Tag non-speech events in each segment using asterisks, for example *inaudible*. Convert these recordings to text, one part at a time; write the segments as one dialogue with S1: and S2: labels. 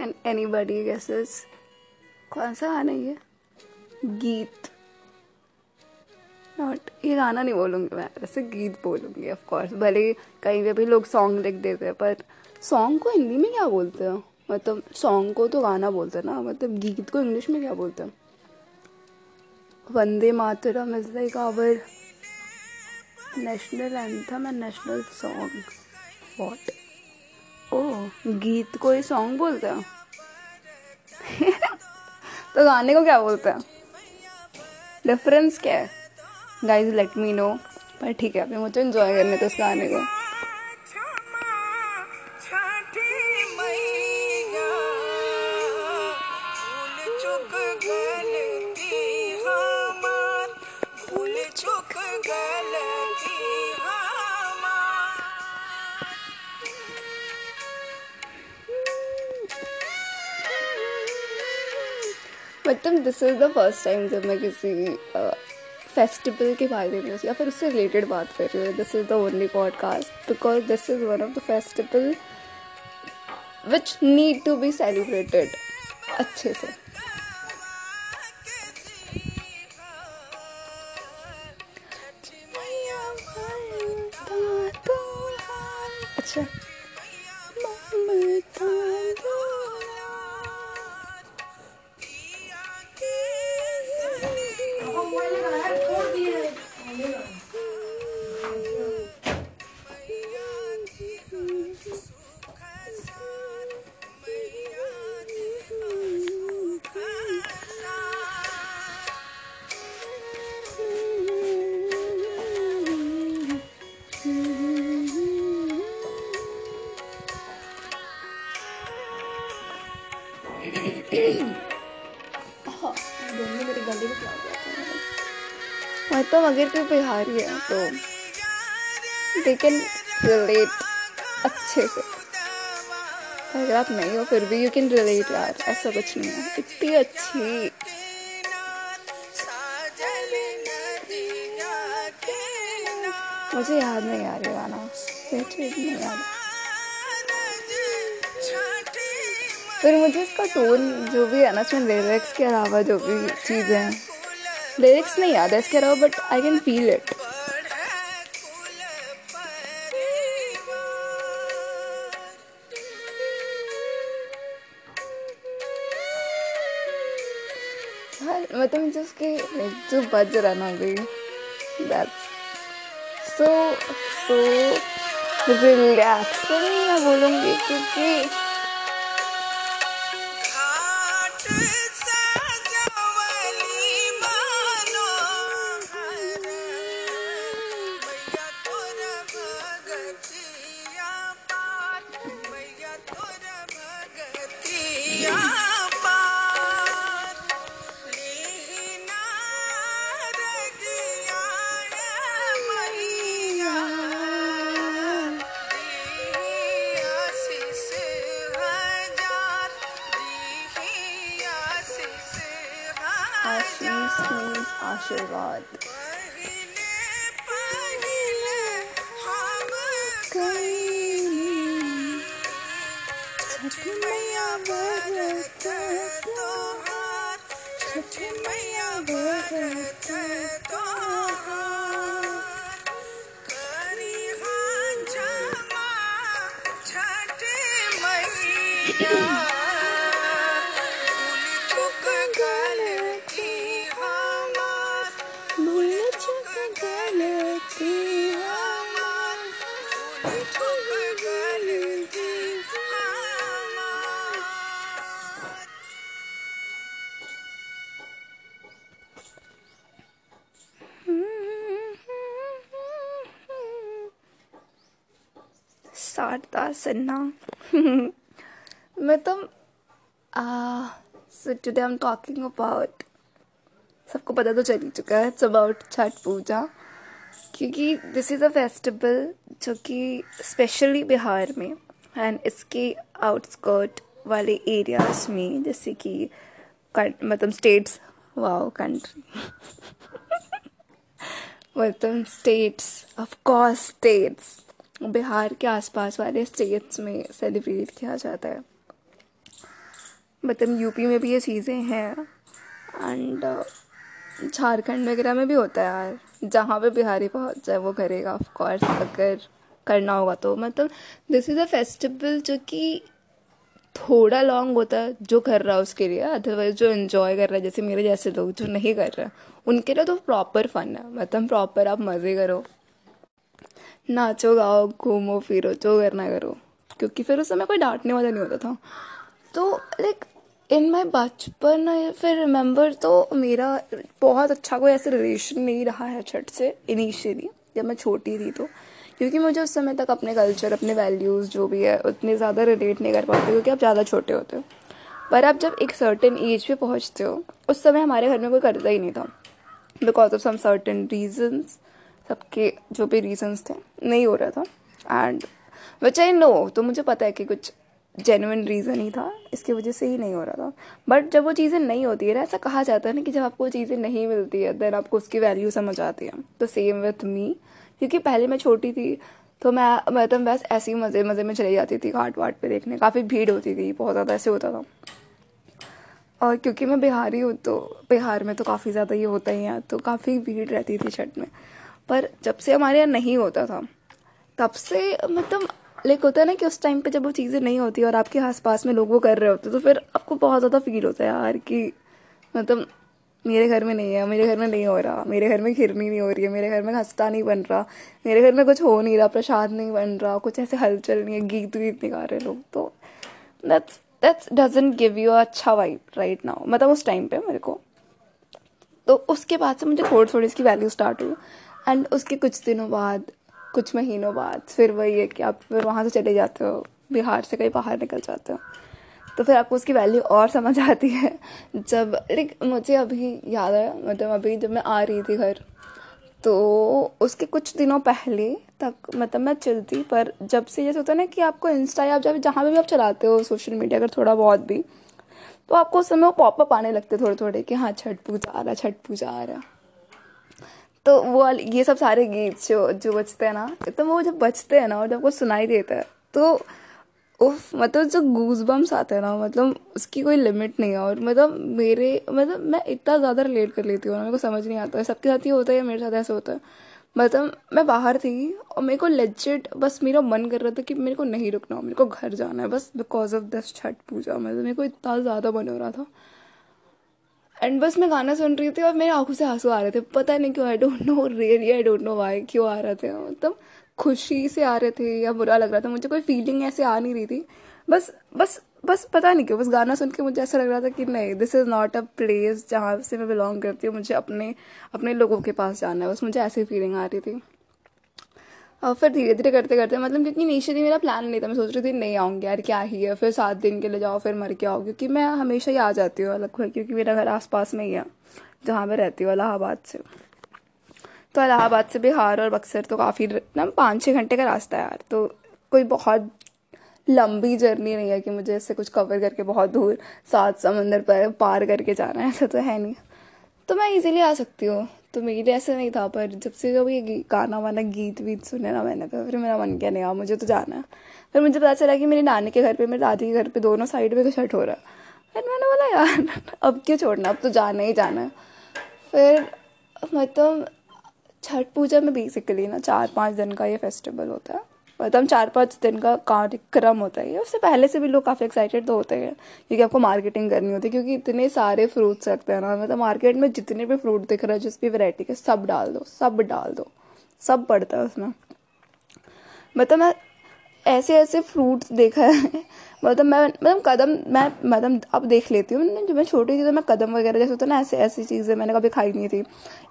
S1: Can any buddy guesses कौन सा गाना ये? गीत। नॉट ये गाना नहीं बोलूँगी मैं ऐसे गीत बोलूँगी ऑफकोर्स भले कहीं पे भी लोग सॉन्ग लिख देते हैं पर सॉन्ग को हिंदी में क्या बोलते हैं? मतलब सॉन्ग को तो गाना बोलते हैं ना मतलब गीत को इंग्लिश में क्या बोलते हैं? Vande Mataram is like our national anthem and national song what oh, गीत को ही सॉन्ग बोलते हैं? *laughs* तो गाने को क्या बोलते हैं? डिफरेंस क्या है? गाइज़ लेट मी नो पर ठीक है, अभी मुझे इन्जॉय करने तो इस गाने को। मतलब this is the first time जब मैं किसी फेस्टिवल के बारे में या फिर उससे रिलेटेड बात कर रही हूँ this is the only podcast because this is one of the festival which need to be celebrated अच्छे से। मतलब अगर कोई बिहारी है तो? दे कैन रिलेट अच्छे से। अगर आप नहीं हो, फिर भी यू कैन रिलेट यार, ऐसा कुछ नहीं है। इतनी अच्छी। मुझे याद नहीं आ रही गाना। नहीं याद फिर मुझे इसका टोन जो भी है ना इसमें लिरिक्स के अलावा जो भी चीज़ें हैं लिरिक्स नहीं याद है, इसके अलावा but I can feel it मतलब जिसके जो बज रहा ना अभी दैट्स सो सो रिलैक्सिंग मैं बोलूँगी, क्योंकि छठ मैया बरत छठ मैया बरत छठ सिन्हा *laughs* मैं तो so today I am talking about सबको पता तो चल ही चुका है इट्स अबाउट छठ पूजा। क्योंकि दिस इज़ अ फेस्टिवल जो कि स्पेशली बिहार में एंड इसके आउटस्कर्ट वाले एरियाज़ में, जैसे कि मतलब स्टेट्स वाओ कंट्री मतलब states of course states Bihar के आसपास वाले स्टेट्स में सेलिब्रेट किया जाता है। मतलब यूपी में भी ये चीज़ें हैं एंड झारखंड वगैरह में भी होता है यार। जहाँ पे बिहारी पहुँच जाए, वो करेगा ऑफ़ कोर्स अगर करना होगा तो। मतलब दिस इज़ अ फेस्टिवल जो कि थोड़ा लॉन्ग होता है, जो कर रहा है उसके लिए। अदरवाइज़ जो इन्जॉय कर रहा है, जैसे मेरे जैसे लोग जो नहीं कर रहे, उनके लिए तो प्रॉपर फन है। मतलब प्रॉपर आप मज़े करो। नाचो गाओ घूमो, फिरो जो करना करो क्योंकि फिर उस समय कोई डांटने वाला नहीं होता था। तो लाइक इन माई बचपन फिर रिमेंबर तो मेरा बहुत अच्छा कोई ऐसा रिलेशन नहीं रहा है छठ से इनिशियली जब मैं छोटी थी तो। क्योंकि मुझे उस समय तक अपने कल्चर अपने वैल्यूज़ जो भी है, उतने ज़्यादा रिलेट नहीं कर पाते, क्योंकि आप ज़्यादा छोटे होते हो। पर आप जब एक सर्टेन एज पे पहुँचते हो, उस समय हमारे घर में कोई करता ही नहीं था। Because of some certain reasons सबके जो भी रीजन्स थे, नहीं हो रहा था। एंड विच आई नो तो मुझे पता है कि कुछ जेनुइन रीज़न ही था, इसकी वजह से ही नहीं हो रहा था। बट जब वो चीज़ें नहीं होती है ना, ऐसा कहा जाता है ना कि जब आपको चीज़ें नहीं मिलती है देन आपको उसकी वैल्यू समझ आती है। तो सेम विथ मी क्योंकि पहले मैं छोटी थी तो मैं मतलब बस ऐसे ही मज़े मज़े में चली जाती थी घाट वाट पे देखने। काफ़ी भीड़ होती थी, बहुत ज़्यादा ऐसे होता था। और क्योंकि मैं बिहारी हूँ तो बिहार में तो काफ़ी ज़्यादा ये होता ही है तो काफ़ी भीड़ रहती थी छठ में। पर जब से हमारे यहाँ नहीं होता था, तब से मतलब लाइक होता है ना कि उस टाइम पे जब वो चीज़ें नहीं होती और आपके आस पास में लोग वो कर रहे होते तो फिर आपको बहुत ज़्यादा फील होता है यार कि मतलब मेरे घर में नहीं है, मेरे घर में नहीं हो रहा, मेरे घर में खिरनी नहीं हो रही है, मेरे घर में खस्ता नहीं बन रहा, मेरे घर में कुछ हो नहीं रहा, प्रसाद नहीं बन रहा, कुछ ऐसे हलचल नहीं है, गीत वीत नहीं गा रहे लोग तो that's that's doesn't give you अच्छा वाइब राइट नाउ मतलब उस टाइम पे मेरे को। तो उसके बाद से मुझे थोड़ी थोड़ी इसकी वैल्यू स्टार्ट हुई। एंड उसके कुछ दिनों बाद, कुछ महीनों बाद, फिर वही है कि आप फिर वहाँ से चले जाते हो, बिहार से कहीं बाहर निकल जाते हो। तो फिर आपको उसकी वैल्यू और समझ आती है। जब लाइक मुझे अभी याद है मतलब अभी जब मैं आ रही थी घर तो उसके कुछ दिनों पहले तक मतलब मैं चलती, पर जब से ये होता है ना कि आपको इंस्टा या जब, जहाँ भी आप चलाते हो सोशल मीडिया अगर थोड़ा बहुत भी तो आपको उस समय वो पॉपअप आने लगते थोड़े थोड़े कि हाँ छठ पूजा आ रहा, छठ पूजा आ रहा। तो वो ये सब सारे गीत जो जो बजते हैं ना तो वो जब बजते हैं ना और जब वो सुनाई देता है तो उफ मतलब जो गूज बम्स आते हैं ना मतलब उसकी कोई लिमिट नहीं है और मतलब मेरे मतलब मैं इतना ज़्यादा रिलेट कर लेती हूँ मेरे को समझ नहीं आता है। सबके साथ ही होता है या मेरे साथ ऐसा होता है? मतलब मैं बाहर थी और मेरे को लेजिट बस मेरा मन कर रहा था कि मेरे को नहीं रुकना, मेरे को घर जाना है, बस because of this Chhath Puja मतलब मेरे को इतना ज़्यादा मन हो रहा था। एंड बस मैं गाना सुन रही थी और मेरी आँखों से आँसू आ रहे थे। पता नहीं क्यों I don't know really I don't know why क्यों आ रहे थे। मतलब खुशी से आ रहे थे या बुरा लग रहा था। मुझे कोई फीलिंग ऐसे आ नहीं रही थी। बस बस बस पता नहीं क्यों, बस गाना सुन के मुझे ऐसा लग रहा था कि नहीं this is not a place जहाँ से मैं बिलोंग करती हूँ। मुझे अपने अपने लोगों के पास जाना है। बस मुझे ऐसी फीलिंग आ रही थी। और फिर धीरे धीरे करते करते मतलब क्योंकि इनिशियली मेरा प्लान नहीं था, मैं सोच रही थी, नहीं आऊँगी यार, क्या ही है, फिर सात दिन के लिए जाओ, फिर मर के आओ, क्योंकि मैं हमेशा ही आ जाती हूँ अलग क्योंकि मेरा घर आसपास में ही है, जहाँ मैं रहती हूँ, इलाहाबाद से। तो इलाहाबाद से बिहार और बक्सर तो काफ़ी ना, पाँच छः घंटे का रास्ता है यार तो कोई बहुत लंबी जर्नी नहीं है कि मुझे इससे कुछ कवर करके बहुत दूर सात समंदर पर पार करके जाना है, ऐसा तो है नहीं। तो मैं इजीली आ सकती हूँ। तो मेरे लिए ऐसा नहीं था, पर जब से जब ये गाना वाना गीत वीत सुने ना मैंने तो फिर मेरा मन किया, नहीं मुझे तो जाना है। फिर मुझे पता चला कि मेरी नानी के घर पे, मेरी दादी के घर पे दोनों साइड पे छठ हो रहा है। फिर मैंने बोला, यार, अब क्यों छोड़ना, अब तो जाना ही जाना है। फिर मतलब छठ पूजा में बेसिकली ना चार पाँच दिन का ये फेस्टिवल होता है। मतलब चार पाँच दिन का कार्यक्रम होता है। उससे पहले से भी लोग काफ़ी एक्साइटेड तो होते हैं, क्योंकि आपको मार्केटिंग करनी होती है, क्योंकि इतने सारे फ्रूट्स रखते हैं ना मतलब मार्केट में जितने भी फ्रूट दिख रहे हैं, जिस भी वेराइटी के, सब डाल दो, सब डाल दो, सब पड़ता है उसमें। मतलब मैं ऐसे ऐसे फ्रूट्स देखा है मतलब मैं मतलब कदम, मैं मतलब अब देख लेती हूँ जब मैं छोटी थी तो मैं कदम वगैरह जैसे होता है ना ऐसे, ऐसी चीज़ें मैंने कभी खाई नहीं थी।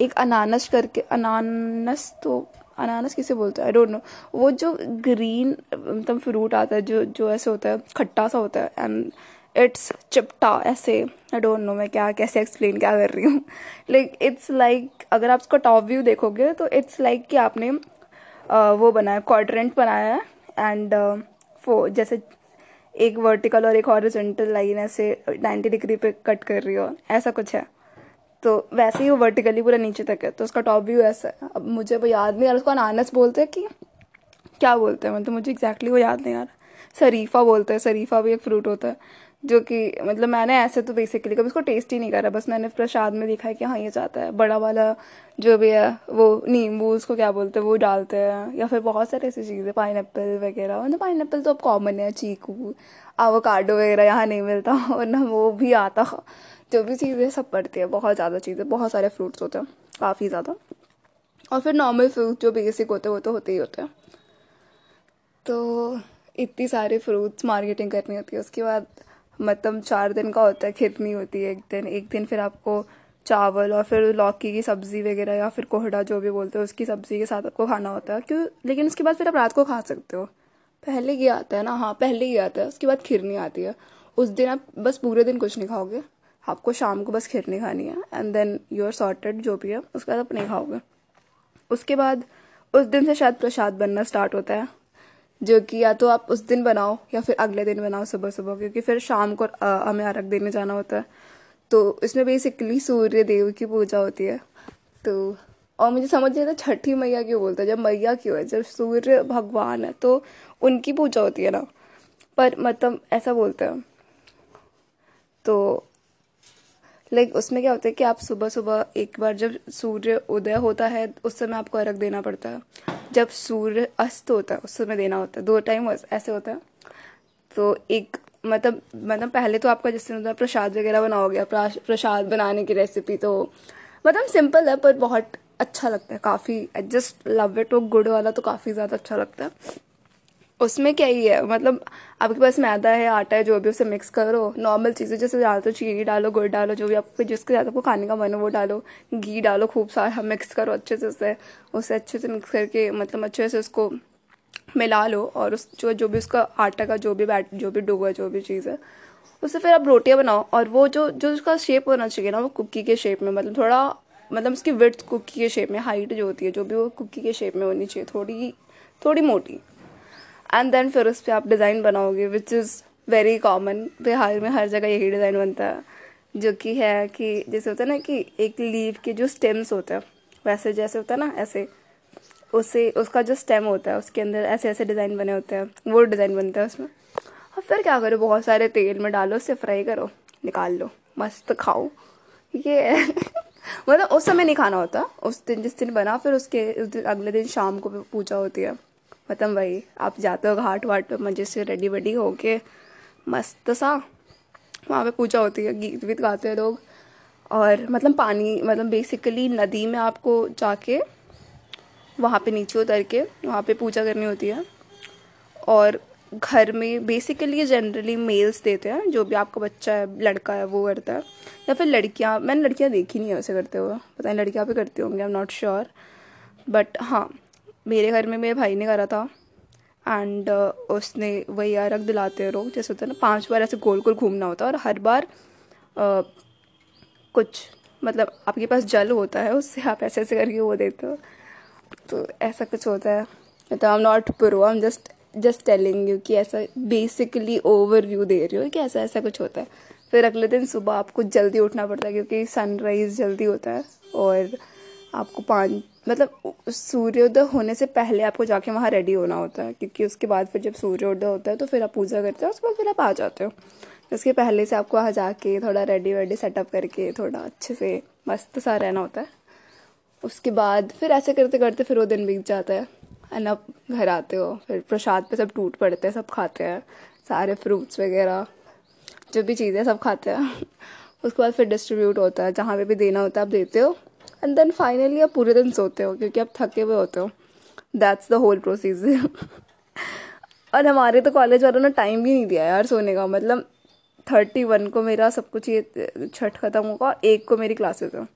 S1: एक अनानस करके, अनानस तो अनानस किसे बोलते हैं? आई डोंट नो वो जो ग्रीन मतलब फ्रूट आता है जो जो ऐसे होता है खट्टा सा होता है एंड इट्स चिपटा ऐसे. आई डोंट नो मैं क्या कैसे एक्सप्लेन क्या कर रही हूँ. लाइक इट्स लाइक अगर आप उसका टॉप व्यू देखोगे तो इट्स लाइक like कि आपने uh, वो बनाया क्वाड्रेंट बनाया है एंड फो जैसे एक वर्टिकल और एक हॉरिजेंटल लाइन ऐसे नाइन्टी डिग्री पे कट कर रही हो. ऐसा कुछ है. तो वैसे ही वो वर्टिकली पूरा नीचे तक है तो उसका टॉप व्यू ऐसा है। अब मुझे वो याद नहीं आ रहा, उसको अनानस बोलते हैं कि क्या बोलते हैं? मतलब मुझे एग्जैक्टली वो याद नहीं आ रहा। शरीफा बोलते हैं, शरीफा भी एक फ्रूट होता है। जो कि मतलब मैंने ऐसे तो बेसिकली कभी उसको टेस्ट ही नहीं करा, बस मैंने प्रसाद में देखा है कि हाँ ये जाता है। बड़ा वाला जो भी है, वो नींबू, उसको क्या बोलते हैं, वो डालते हैं, या फिर बहुत सारी ऐसी चीज़ें पाइन वगैरह। मतलब पाइन तो अब कॉमन है, चीकू आवोकाडो वगैरह यहाँ नहीं मिलता *laughs* और ना वो भी आता। जो भी चीज़ें सब पड़ती है, बहुत ज़्यादा चीज़ें, बहुत सारे फ्रूट्स होते हैं, काफ़ी ज़्यादा। और फिर नॉर्मल फ्रूट जो बेसिक होते हैं, वो तो होते ही होते हैं। तो इतनी सारे फ्रूट्स मार्केटिंग करनी होती है, उसके बाद मतलब चार दिन का होता है खिदनी होती है एक दिन। एक दिन फिर आपको चावल और फिर लौकी की सब्ज़ी वगैरह या फिर कोहड़ा जो भी बोलते हो, उसकी सब्ज़ी के साथ आपको खाना होता है। क्यों? लेकिन उसके बाद फिर आप रात को खा सकते हो। पहले ये आता है ना? हाँ पहले ये आता है। उसके बाद खिरनी आती है। उस दिन आप बस पूरे दिन कुछ नहीं खाओगे। आपको शाम को बस खिरनी खानी है। And then you are sorted जो भी है, उसके बाद आप नहीं खाओगे। उसके बाद उस दिन से शायद प्रसाद बनना स्टार्ट होता है। जो कि या तो आप उस दिन बनाओ या फिर अगले दिन बनाओ सुबह सुबह क्योंकि फिर शाम को हमें अर्घ देने जाना होता है। तो इसमें बेसिकली सूर्य देव की पूजा होती है। तो और मुझे समझ नहीं आता छठी मैया क्यों बोलते हैं, जब मैया क्यों है? जब सूर्य भगवान है तो उनकी पूजा होती है ना। पर मतलब ऐसा बोलते हैं। तो लाइक उसमें क्या होता है कि आप सुबह सुबह एक बार जब सूर्य उदय होता है, उस समय आपको अर्घ देना पड़ता है। जब सूर्य अस्त होता है, उस समय देना होता है। दो टाइम ऐसे होता है। तो एक मतलब मतलब पहले तो आपका जिस दिन प्रसाद वगैरह बनाओगे प्रसाद बनाने की रेसिपी तो मतलब सिंपल है, पर बहुत अच्छा लगता है। काफ़ी आई जस्ट लव इट वो गुड़ वाला तो काफ़ी ज़्यादा अच्छा लगता है। उसमें क्या ही है? मतलब आपके पास मैदा है, आटा है, जो भी उसे मिक्स करो। नॉर्मल चीज़ें, जैसे तो चीनी डालो, गुड़ डालो, जो भी आपको जिसके ज़्यादा आपको खाने का मन हो, वो डालो। घी डालो, खूब सारा मिक्स करो अच्छे से उसे। उसे अच्छे से मिक्स करके मतलब अच्छे से उसको मिला लो, और उस, जो जो भी उसका आटा का, जो भी बैट जो भी डो है जो भी चीज़ है उससे फिर आप रोटियाँ बनाओ। और वो जो जो उसका शेप होना चाहिए ना, वो कुकी के शेप में मतलब थोड़ा मतलब उसकी विर्थ कुकी के शेप में हाइट जो होती है, जो भी वो कुकी के शेप में होनी चाहिए, थोड़ी थोड़ी मोटी। एंड देन फिर उस पर आप डिज़ाइन बनाओगे which is very common Bihar में हर जगह यही डिज़ाइन बनता है, जो कि है कि जैसे होता है ना कि एक लीव के जो स्टेम्स होते हैं, वैसे जैसे होता है ना, ऐसे, उसे, उसका जो स्टेम होता है, उसके अंदर ऐसे ऐसे डिज़ाइन बने होते हैं, वो डिज़ाइन बनता है उसमें। और फिर क्या करो, बहुत सारे तेल में डालो उसे फ्राई करो, निकाल लो, मस्त खाओ। ये *laughs* मतलब उस समय नहीं खाना होता, उस दिन, जिस दिन बना, फिर उसके उस दिन, अगले दिन शाम को पूजा होती है। मतलब वही आप जाते हो घाट वाट पे, मज़े से रेडी वेडी होके, मस्त सा, वहाँ पे पूजा होती है, गीत वीत गाते हैं लोग। और मतलब पानी मतलब बेसिकली नदी में आपको जाके, वहाँ पे नीचे उतर के, वहाँ पे पूजा करनी होती है। और घर में बेसिकली जनरली मेल्स देते हैं, जो भी आपका बच्चा है, लड़का है, वो करता है। या फिर लड़कियाँ, मैंने लड़कियाँ देखी नहीं है वैसे करते हुए। पता नहीं लड़कियाँ भी करती होंगी I am not sure but हाँ मेरे घर में मेरे भाई ने करा था। एंड uh, उसने वही रख दिलाते हैं लोग जैसे होता है ना पाँच बार ऐसे गोल गोल घूमना होता है और हर बार uh, कुछ मतलब आपके पास जल होता है उससे आप ऐसे ऐसे करके वो देते हो। तो ऐसा कुछ होता है। मतलब I am not pro I am just just telling you कि ऐसा बेसिकली ओवर व्यू दे रही हो कि ऐसा ऐसा कुछ होता है। फिर अगले दिन सुबह आपको जल्दी उठना पड़ता है क्योंकि सनराइज जल्दी होता है और आपको पाँच मतलब सूर्योदय होने से पहले आपको जाके वहाँ रेडी होना होता है, क्योंकि उसके बाद फिर जब सूर्योदय होता है तो फिर आप पूजा करते हो, उसके बाद फिर आप आ जाते हो। उसके पहले से आपको वहाँ जाके थोड़ा रेडी वेडी सेटअप करके थोड़ा अच्छे से मस्त सा रहना होता है। उसके बाद फिर ऐसे करते करते फिर वो दिन बीत जाता है, एंड आप घर आते हो, फिर प्रसाद पे सब टूट पड़ते हैं, सब खाते हैं, सारे फ्रूट्स वगैरह, जो भी चीज़ें सब खाते हैं। *laughs* उसके बाद फिर डिस्ट्रीब्यूट होता है, जहाँ पे भी देना होता है आप देते हो। एंड देन फाइनली आप पूरे दिन सोते हो, क्योंकि आप थके हुए होते हो। दैट्स द होल प्रोसीजर और हमारे तो कॉलेज वालों ने टाइम भी नहीं दिया यार सोने का। मतलब थर्टी वन को मेरा सब कुछ ये, छठ ख़त्म होगा और एक को मेरी क्लासेस है।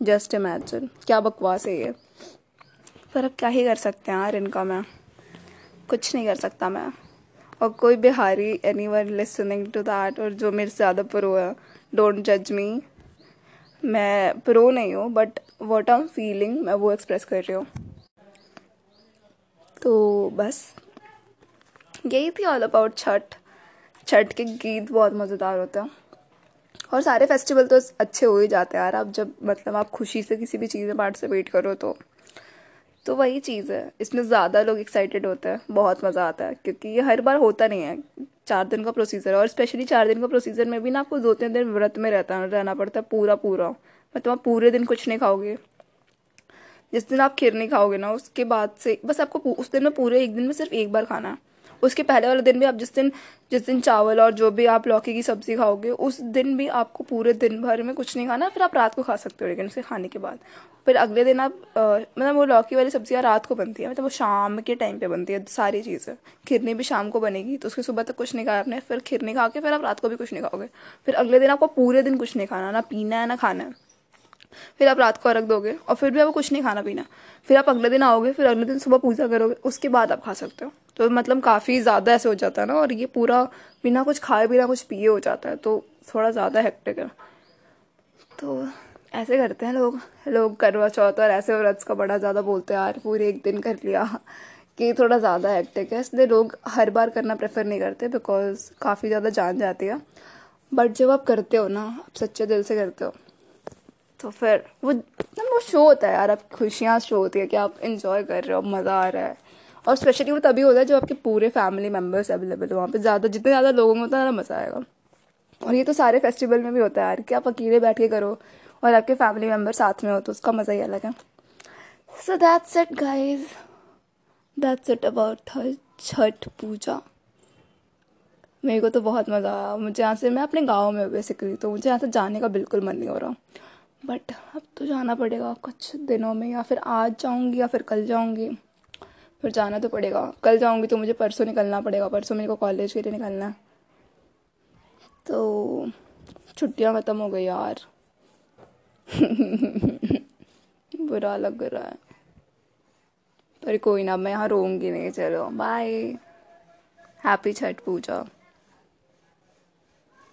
S1: जस्ट इमेजिन क्या बकवास है ये? पर अब क्या ही कर सकते हैं यार इनका मैं। कुछ नहीं कर सकता मैं। और कोई Bihari anyone listening to that और जो मेरे से ज़्यादा प्रो है डोंट जज मी मैं प्रो नहीं हूँ बट वॉट आम फीलिंग मैं वो एक्सप्रेस कर रही हूँ। तो बस, यही थी ऑल अबाउट छठ। छठ के गीत बहुत मज़ेदार होते हैं। और सारे फेस्टिवल तो अच्छे हो ही जाते हैं यार, आप जब मतलब आप खुशी से किसी भी चीज़ में पार्टिसिपेट करो तो। तो वही चीज़ है, इसमें ज़्यादा लोग एक्साइटेड होते हैं, बहुत मज़ा आता है, क्योंकि ये हर बार होता नहीं है। चार दिन का प्रोसीजर है और स्पेशली चार दिन का प्रोसीजर में भी ना आपको दो तीन दिन व्रत में रहता, रहना पड़ता है पूरा पूरा। मतलब आप पूरे दिन कुछ नहीं खाओगे। जिस दिन आप खीर नहीं खाओगे ना, उसके बाद से, बस आपको उस दिन में पूरे एक दिन में सिर्फ़ एक बार खाना है। उसके पहले वाले दिन भी आप जिस दिन जिस दिन चावल और जो भी आप लौकी की सब्ज़ी खाओगे, उस दिन भी आपको पूरे दिन भर में कुछ नहीं खाना, फिर आप रात को खा सकते हो, लेकिन उसे खाने के बाद। फिर अगले दिन आप मतलब वो लौकी वाली सब्ज़ियाँ रात को बनती है मतलब वो शाम के टाइम पे बनती है, सारी चीज़ें। खिरनी भी शाम को बनेगी तो उसके सुबह तक कुछ नहीं खाया आपने फिर खिरनी खा के फिर आप रात को भी कुछ नहीं खाओगे। फिर अगले दिन आपको पूरे दिन कुछ नहीं खाना, ना पीना है, ना खाना है। फिर आप रात को रख दोगे, और फिर भी आपको कुछ नहीं खाना पीना। फिर आप अगले दिन आओगे, फिर अगले दिन सुबह पूजा करोगे, उसके बाद आप खा सकते हो। तो मतलब काफ़ी ज़्यादा ऐसे हो जाता है ना, और ये पूरा बिना कुछ खाए, बिना कुछ पिए हो जाता है तो थोड़ा ज़्यादा हेक्टिक है। तो ऐसे करते हैं लोग। लोग करवा चौथ और ऐसे व्रत का बड़ा ज़्यादा बोलते हैं, यार, पूरे एक दिन कर लिया। कि थोड़ा ज़्यादा हेक्टिक है। इसलिए लोग हर बार करना प्रेफर नहीं करते बिकॉज़ काफ़ी ज़्यादा जान जाती है। बट जब आप करते हो ना, आप सच्चे दिल से करते हो तो फिर वो, ना वो शो होता है, यार, आप खुशियाँ शो होती है कि आप इंजॉय कर रहे हो, मज़ा आ रहा है। और स्पेशली वो तभी होता है जब आपके पूरे फैमिली मेंबर्स अवेलेबल हो, वहाँ पे ज़्यादा, जितने ज़्यादा लोगों में होता है मज़ा आएगा। और ये तो सारे फेस्टिवल में भी होता है यार, कि आप अकेले बैठ के करो और आपके फैमिली मेंबर साथ में हो तो उसका मज़ा ही अलग है। So that's it guys that's it about Chhath Puja. मेरे को तो बहुत मज़ा आया। मुझे यहाँ से, मैं अपने गाँव में बेसिकली तो मुझे यहाँ से जाने का बिल्कुल मन नहीं हो रहा। बट अब तो जाना पड़ेगा कुछ दिनों में, या फिर आज जाऊँगी, या फिर कल जाऊँगी। फिर जाना तो पड़ेगा। कल जाऊँगी तो मुझे परसों निकलना पड़ेगा। परसों मेरे को कॉलेज के लिए निकलना है। तो छुट्टियाँ ख़त्म हो गई यार। *laughs* बुरा लग रहा है। पर कोई ना, मैं यहाँ रोऊँगी नहीं, चलो बाय हैप्पी छठ पूजा।